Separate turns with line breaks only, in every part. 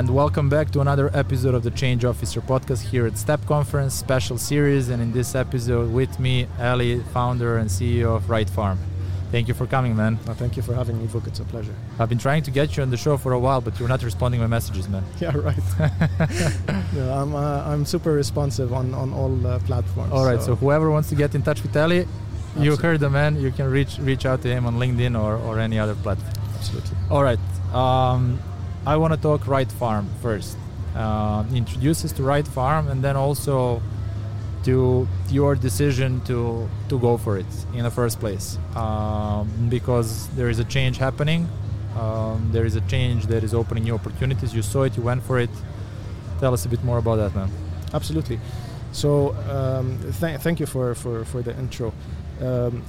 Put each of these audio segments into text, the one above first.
and welcome back to another episode of the Change Officer podcast here at Step Conference special series. And in this episode, with me, Ali, founder and CEO of Right Farm. Thank you for coming, man.
Thank you for having me, Vuk. It's a pleasure.
I've been trying to get you on the show for a while, but you're not responding my messages, man.
Yeah, right. yeah, I'm, uh, I'm super responsive on, on all uh, platforms.
All right, so. so. whoever wants to get in touch with Ali, Absolutely. you heard the man. You can reach reach out to him on LinkedIn or, or any other platform.
Absolutely.
All right. Um, I want to talk Right Farm first. Uh, introduce us to Right Farm, and then also to your decision to to go for it in the first place. Um, because there is a change happening. Um, there is a change that is opening new opportunities. You saw it you went for it. Tell us a bit more about that man.
Absolutely. So um, th- thank you for, for, for the intro um,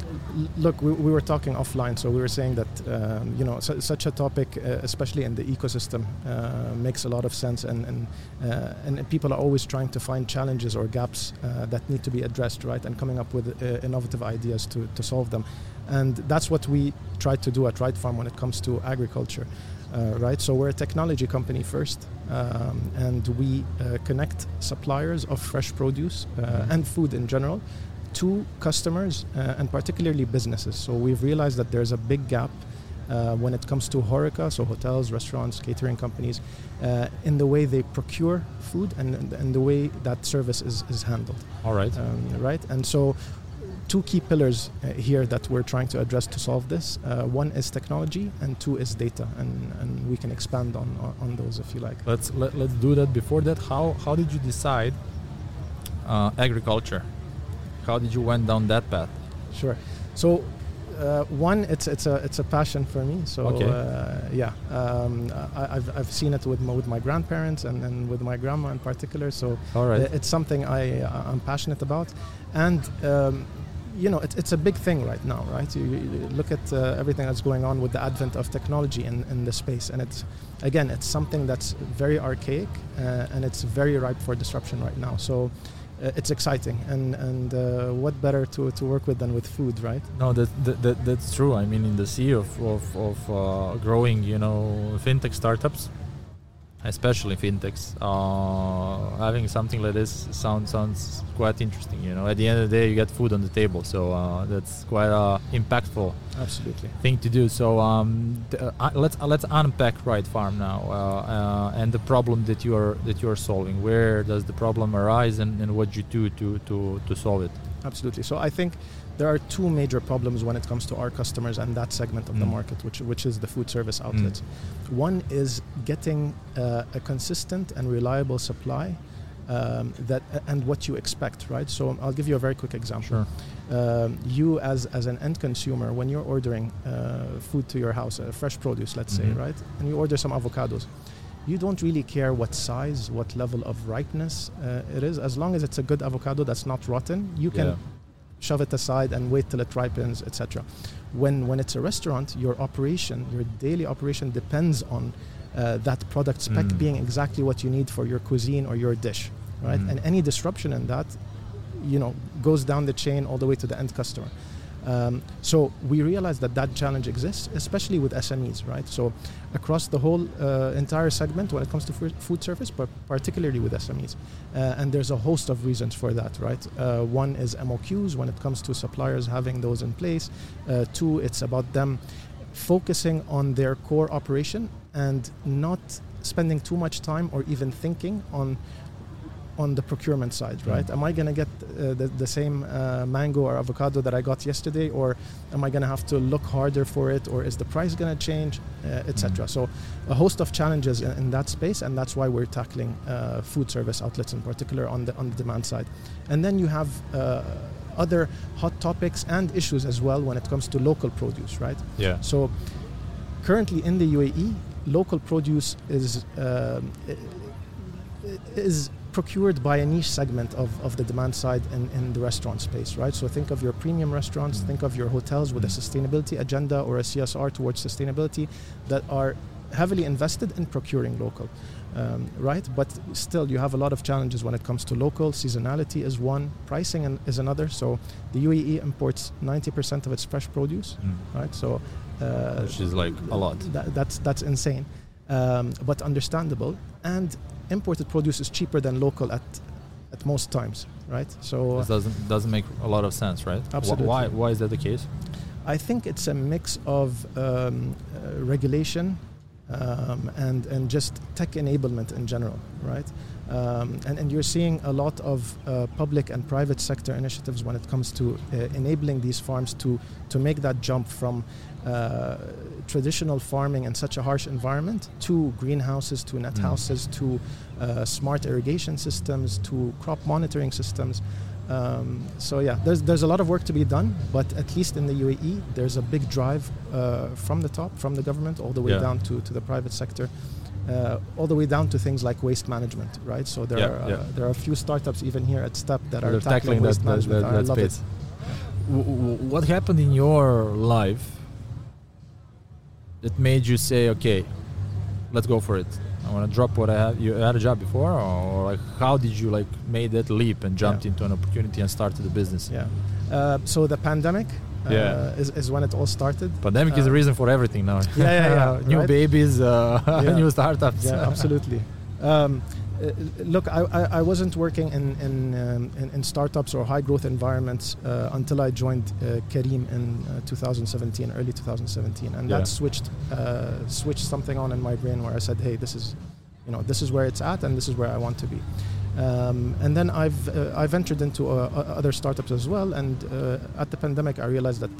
look, we, we, were talking offline, so we were saying that um, you know su- such a topic, uh, especially in the ecosystem, uh, makes a lot of sense, and and, uh, and people are always trying to find challenges or gaps uh, that need to be addressed, right, and coming up with uh, innovative ideas to, to solve them, and that's what we try to do at Right Farm when it comes to agriculture. Uh, right? So we're a technology company first, um, and we uh, connect suppliers of fresh produce uh, mm-hmm. and food in general to customers uh, and particularly businesses. So we've realized that there's a big gap uh, when it comes to Horeca, so hotels, restaurants, catering companies, uh, in the way they procure food and, and the way that service is, is handled.
All right.
Um, right. And so, two key pillars uh, here that we're trying to address to solve this uh, one is technology, and two is data. And, and we can expand on, on, on those if you like.
Let's, let, us let us do that. Before that, how, how did you decide uh, agriculture? How did you went down that path?
Sure. So uh, one, it's it's a it's a passion for me. So okay. uh, yeah, um, I, have I've seen it with my, with my grandparents and, and with my grandma in particular. So
All right.
it's something I I'm passionate about, and um, you know it, it's a big thing right now, right? You, you look at uh, everything that's going on with the advent of technology in, in the space, and it's again it's something that's very archaic uh, and it's very ripe for disruption right now. So it's exciting. And and uh, what better to, to work with than with food right?
No that, that, that that's true. I mean in the sea of of, of uh, growing you know fintech startups especially fintechs. Uh, having something like this sounds sounds quite interesting. You know, at the end of the day, you get food on the table, so uh, that's quite a impactful
absolutely
thing to do. So um, uh, let's uh, let's unpack Right Farm now uh, uh, and the problem that you are that you are solving. Where does the problem arise, and, and what you do to to to solve it?
Absolutely. So I think there are two major problems when it comes to our customers and that segment of mm. the market, which which is the food service outlets. Mm. One is getting uh, a consistent and reliable supply. Um, that and what you expect, right? So I'll give you a very quick example.
Sure.
Um, you as as an end consumer, when you're ordering uh, food to your house, uh, fresh produce, let's mm-hmm. say, right, and you order some avocados, you don't really care what size, what level of ripeness uh, it is, as long as it's a good avocado that's not rotten. You can yeah shove it aside and wait till it ripens, etc. When when it's a restaurant, your operation, your daily operation depends on uh, that product spec mm. being exactly what you need for your cuisine or your dish, right? Mm. And any disruption in that, you know, goes down the chain all the way to the end customer. Um, so we realize that that challenge exists, especially with SMEs, right? So across the whole uh, entire segment when it comes to food service, but particularly with SMEs. Uh, and there's a host of reasons for that, right? Uh, one is MOQs when it comes to suppliers having those in place. Uh, two, it's about them focusing on their core operation and not spending too much time or even thinking on on the procurement side, right? Mm. Am I going to get uh, the, the same uh, mango or avocado that I got yesterday, or am I going to have to look harder for it, or is the price going to change, uh, etc. Mm. So, a host of challenges in, in, that space, and that's why we're tackling uh, food service outlets in particular on the on the demand side. And then you have uh, other hot topics and issues as well when it comes to local produce, right?
Yeah.
So, currently in the UAE, local produce is um, is procured by a niche segment of, of the demand side in, in the restaurant space, right? So think of your premium restaurants, mm. think of your hotels with a sustainability agenda or a CSR towards sustainability that are heavily invested in procuring local, um, right? But still, you have a lot of challenges when it comes to local. Seasonality is one, pricing is another. So the UAE imports 90% of its fresh produce, mm. right? So
uh, which is like a lot.
That, that's that's insane. Um, but understandable. And imported produce is cheaper than local at at most times, right? So
This doesn't doesn't make a lot of sense, right?
Absolutely.
Why why is that the case?
I think it's a mix of um, uh, regulation um, and and just tech enablement in general, right? Um, and, and you're seeing a lot of uh, public and private sector initiatives when it comes to uh, enabling these farms to to make that jump from uh, traditional farming in such a harsh environment to greenhouses, to net
Mm.
houses, to uh, smart irrigation systems, to crop monitoring systems. Um, so yeah, there's there's a lot of work to be done, but at least in the UAE, there's a big drive uh, from the top, from the government, all the way
Yeah.
down to, to the private sector, uh, all the way down to things like waste management, right? So there
Yeah,
are uh,
yeah.
there are a few startups even here at Step that are
They're
tackling,
that,
waste
that,
management.
that,
I love
space.
it.
W- w- what happened in your life that made you say, okay, let's go for it? I want to drop what I have. You had a job before, or like how did you like made that leap and jumped
Yeah.
into an opportunity and started a business?
Yeah. Uh, so the pandemic uh,
Yeah.
is, is when it all started.
Pandemic is the
Uh,
reason for everything now.
Yeah, yeah, yeah,
New
right?
babies, uh, new startups.
Yeah, absolutely. Um, uh, look, I, I, wasn't working in in, um, in in startups or high growth environments uh, until I joined uh, Careem in uh, 2017, early 2017, and
Yeah.
that switched uh, switched something on in my brain where I said, hey, this is, you know, this is where it's at, and this is where I want to be. Um, and then I've uh, I've entered into uh, other startups as well, and uh, at the pandemic I realized that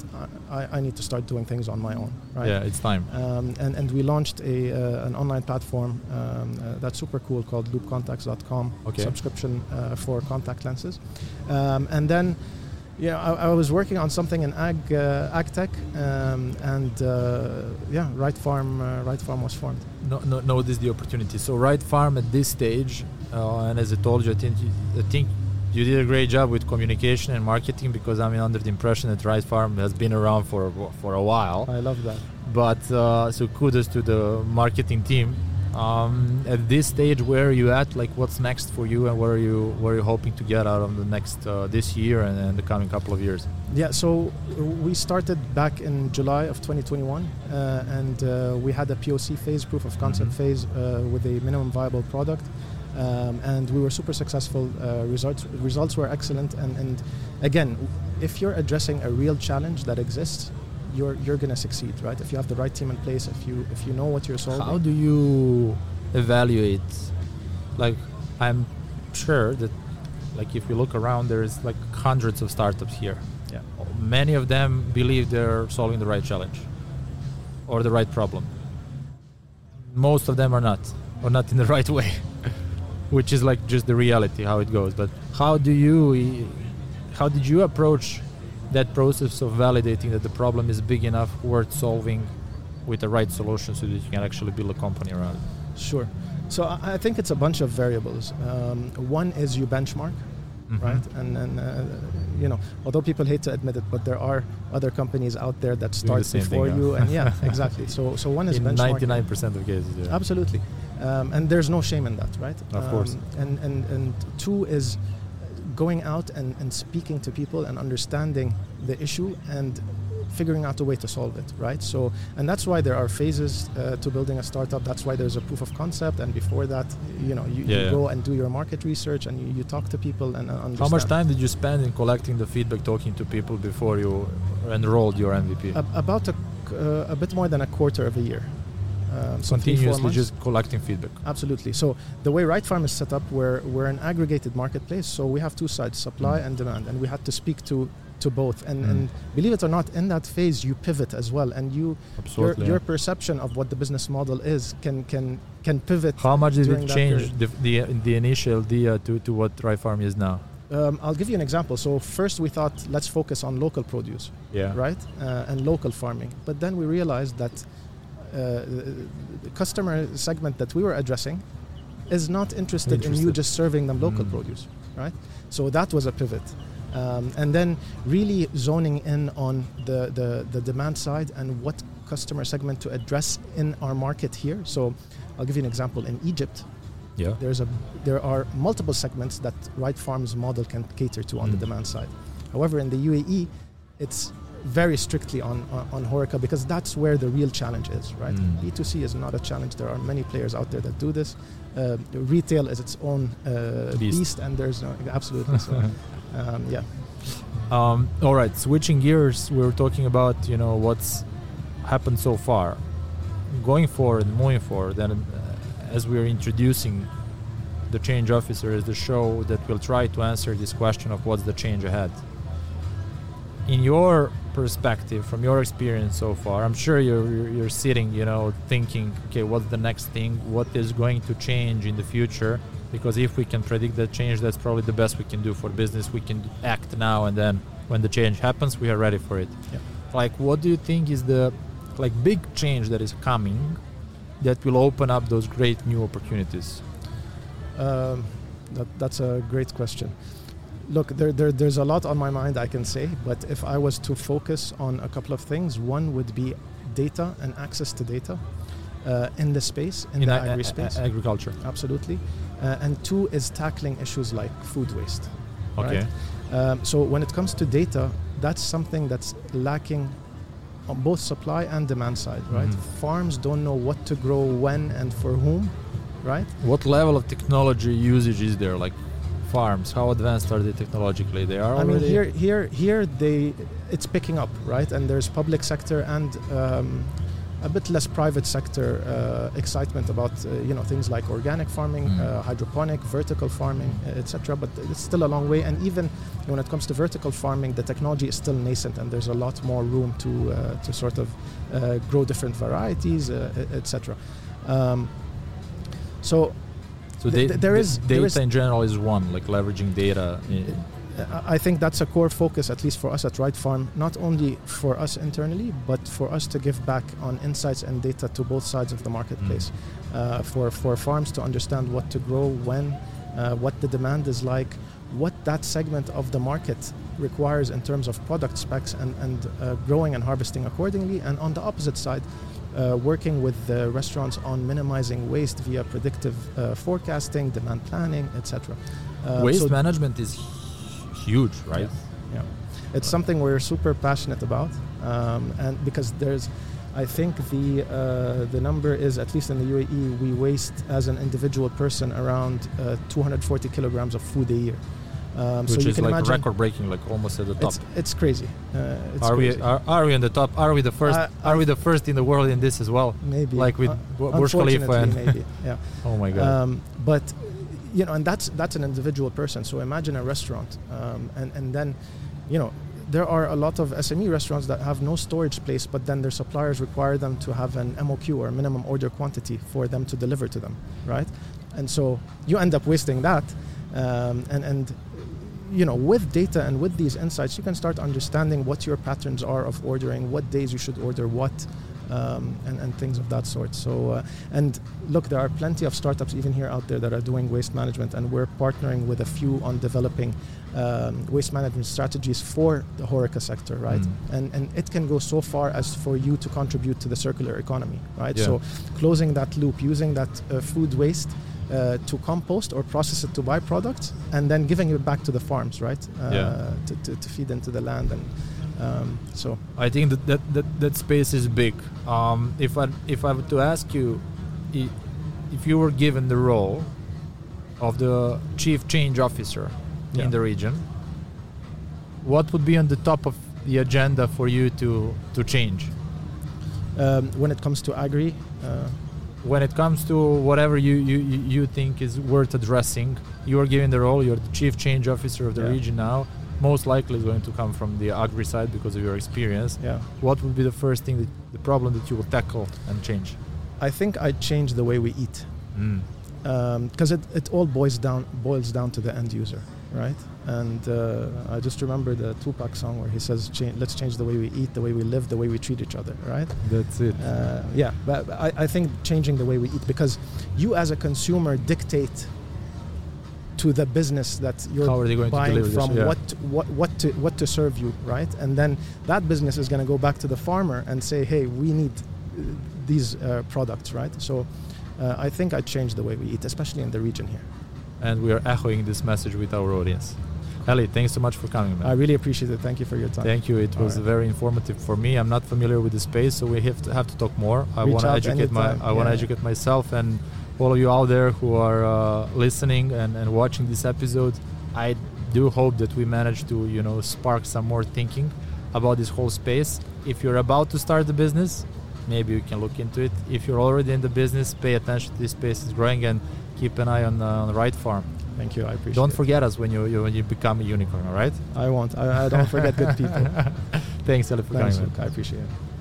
I, I need to start doing things on my own. Right?
Yeah, it's time.
Um, and, and we launched a, uh, an online platform um, uh, that's super cool called loopcontacts.com
Okay.
subscription uh, for contact lenses um, and then yeah I, I was working on something in ag uh, ag tech um, and uh, yeah right farm uh, right farm was formed
no, no, notice the opportunity. So right farm at this stage, uh, and as I told you, I think you, I think you did a great job with communication and marketing because I'm under the impression that right farm has been around for a- for a while.
I love that
But uh, so kudos to the marketing team. Um, at this stage, where are you at? Like, what's next for you, and what are you what are you hoping to get out of the next uh, this year and, and the coming couple of years?
Yeah, so we started back in July of 2021, uh, and uh, we had a POC phase, proof of concept
Mhm.
phase, uh, with a minimum viable product, um, and we were super successful. Uh, results results were excellent, and, and again, if you're addressing a real challenge that exists, you're you're gonna succeed, right? If you have the right team in place, if you if you know what you're solving.
How do you evaluate? Like, I'm sure that, like, if you look around, there's like hundreds of startups here.
Yeah.
Many of them believe they're solving the right challenge or the right problem. Most of them are not, or not in the right way, which is like just the reality how it goes. But how do you, how did you approach that process of validating that the problem is big enough, worth solving, with the right solution, so that you can actually build a company around it?
Sure. So I think it's a bunch of variables. Um, one is you benchmark.
Mhm.
right? And and uh, you know, although people hate to admit it, but there are other companies out there that start
same
before you, and yeah, exactly. So so one is
In
benchmarking.
99% of cases, yeah.
Absolutely, um, and there's no shame in that, right?
Of course.
Um, and and and two is going out and, and speaking to people and understanding the issue and figuring out a way to solve it right so and that's why there are phases uh, to building a startup that's why there's a proof of concept and before that you know you,
Yeah,
you
yeah.
go and do your market research and you, you talk to people and uh, understand
How much time did you spend in collecting the feedback, talking to people before you enrolled your MVP?
Ab- about a, c- uh, a bit more than a quarter of a year. Um, so three, four
Continuously just collecting feedback.
Absolutely. So the way Right Farm is set up, we're, we're an aggregated marketplace. So we have two sides, supply
Mm.
and demand, and we had to speak to to both. And,
Mm.
and believe it or not, in that phase, you pivot as well, and you your, your perception of what the business model is can can can pivot.
How much did it change the, the, the initial idea to, to what Right Farm is now?
Um, I'll give you an example. So first, we thought let's focus on local produce.
Yeah.
right? Uh, and local farming. But then we realized that the the customer segment that we were addressing is not interested, in you just serving them local
Mm.
produce, right? So that was a pivot. Um, and then really zoning in on the, the, the demand side and what customer segment to address in our market here. So I'll give you an example. In Egypt,
Yeah.
there's a there are multiple segments that Right Farm's model can cater to on the
Mm.
demand side. However, in the UAE, it's very strictly on, on, on Horeca because that's where the real challenge is, right?
Mm.
B2C is not a challenge. There are many players out there that do this. Uh, retail is its own uh,
Beast.
beast. and there's no, absolutely so. um, yeah.
Um, all right, switching gears, we were talking about you know what's happened so far. Going forward, moving forward, and uh, as we are introducing the change officer as the show that will try to answer this question of what's the change ahead. In your perspective, from your experience so far, I'm sure you're you're, you're sitting, you know, thinking, okay, what's the next thing? What is going to change in the future? because if we can predict that change that's probably the best we can do for business we can act now and then when the change happens we are ready for it
Yeah.
like what do you think is the like big change that is coming that will open up those great new opportunities
Um, that, that's a great question. Look, there, there, there's a lot on my mind I can say, but if I was to focus on a couple of things, one would be data and access to data uh, in the space, in, the
a-
agri space.
a- agriculture
Absolutely. Uh, and two is tackling issues like food waste.
okay
Um, so when it comes to data, that's something that's lacking on both supply and demand side, right?
Mhm.
Farms don't know what to grow when and for whom, right?
what level of technology usage is there like farms how advanced are they technologically they are
I mean, here, here, here, they it's picking up, right? And there's public sector and um, a bit less private sector uh, excitement about uh, you know things like organic farming,
Mm.
uh, hydroponic, vertical farming, etc. But it's still a long way. And even when it comes to vertical farming, the technology is still nascent, and there's a lot more room to uh, to sort of uh, grow different varieties, uh, etc. Um, so
so
th- there is-
data
there is-
in general is one like leveraging data
I think that's a core focus, at least for us at Right Farm, not only for us internally, but for us to give back on insights and data to both sides of the marketplace. Uh, for, for farms to understand what to grow, when, uh, what the demand is like, what that segment of the market requires in terms of product specs, and, and uh, growing and harvesting accordingly. And on the opposite side, uh, working with the restaurants on minimizing waste via predictive uh, forecasting, demand planning, etc. Uh,
waste
so-
management is huge right
yeah. It's something we're super passionate about, um, and because there's, I think the uh, the number is at least in the UAE we waste as an individual person around uh, 240 kilograms of food a year. Um, so
which
you
is like record breaking like almost at the top
it's, it's crazy. Uh, it's
are we are, are we on the top are we the first
I-
are we the first in the world in this as well
maybe
like with
Uh,
Burj Khalifa and
maybe yeah.
oh my god
Um, but you know, and that's that's an individual person. So imagine a restaurant, um, and and then, you know, there are a lot of SME restaurants that have no storage place, but then their suppliers require them to have an MOQ or minimum order quantity for them to deliver to them, right? And so you end up wasting that, um, and and you know, with data and with these insights, you can start understanding what your patterns are of ordering, what days you should order what, um, and, and things of that sort. So, uh, and look, there are plenty of startups even here out there that are doing waste management, and we're partnering with a few on developing um, waste management strategies for the Horeca sector, right?
Mm.
And and it can go so far as for you to contribute to the circular economy, right?
Yeah.
So, closing that loop, using that uh, food waste. Uh, to compost or process it to byproducts, and then giving it back to the farms, right? Uh,
Yeah.
to, to, to feed into the land, and um, so
I think that that, that, that space is big. Um, if I if I were to ask you, if you were given the role of the chief change officer
Yeah.
in the region, what would be on the top of the agenda for you to to change?
um, when it comes to agri, uh,
When it comes to whatever you, you, you think is worth addressing, you are given the role. You're the chief change officer of the
Yeah.
region now. Most likely, is going to come from the agri side because of your experience.
yeah.
What would be the first thing, that, the problem that you will tackle and change?
I think I'd change the way we eat mm. um, because it, it all boils down boils down to the end user, right? And uh, I just remember the Tupac song where he says, "Cha- "Let's change the way we eat, the way we live, the way we treat each other," right?
That's it.
Uh, yeah, but I, I think changing the way we eat because you as a consumer dictate to the business that you're
How are they going to
buying
deliver this?
from
Yeah.
what what what to what to serve you, right? And then that business is going to go back to the farmer and say, "Hey, we need uh, these uh, products," right? So uh, I think I'd change the way we eat, especially in the region here.
And we are echoing this message with our audience. Ali, thanks so much for coming, man.
I really appreciate it. Thank you for your time.
Thank you. It was
right.
very informative for me. I'm not familiar with the space, so we have to have to talk more. I want to educate my
anytime.
I want to educate myself and all of you out there who are uh, listening and, and watching this episode. I do hope that we manage to you know spark some more thinking about this whole space. If you're about to start the business, maybe you can look into it. If you're already in the business, pay attention to this space is growing and keep an eye on, uh, on the right farm.
Thank you. I appreciate
Don't
it.
forget us when you, you when you become a unicorn. All right.
I won't. I, I don't forget good people.
Thanks, Ali, for
Thanks,
coming.
I appreciate it.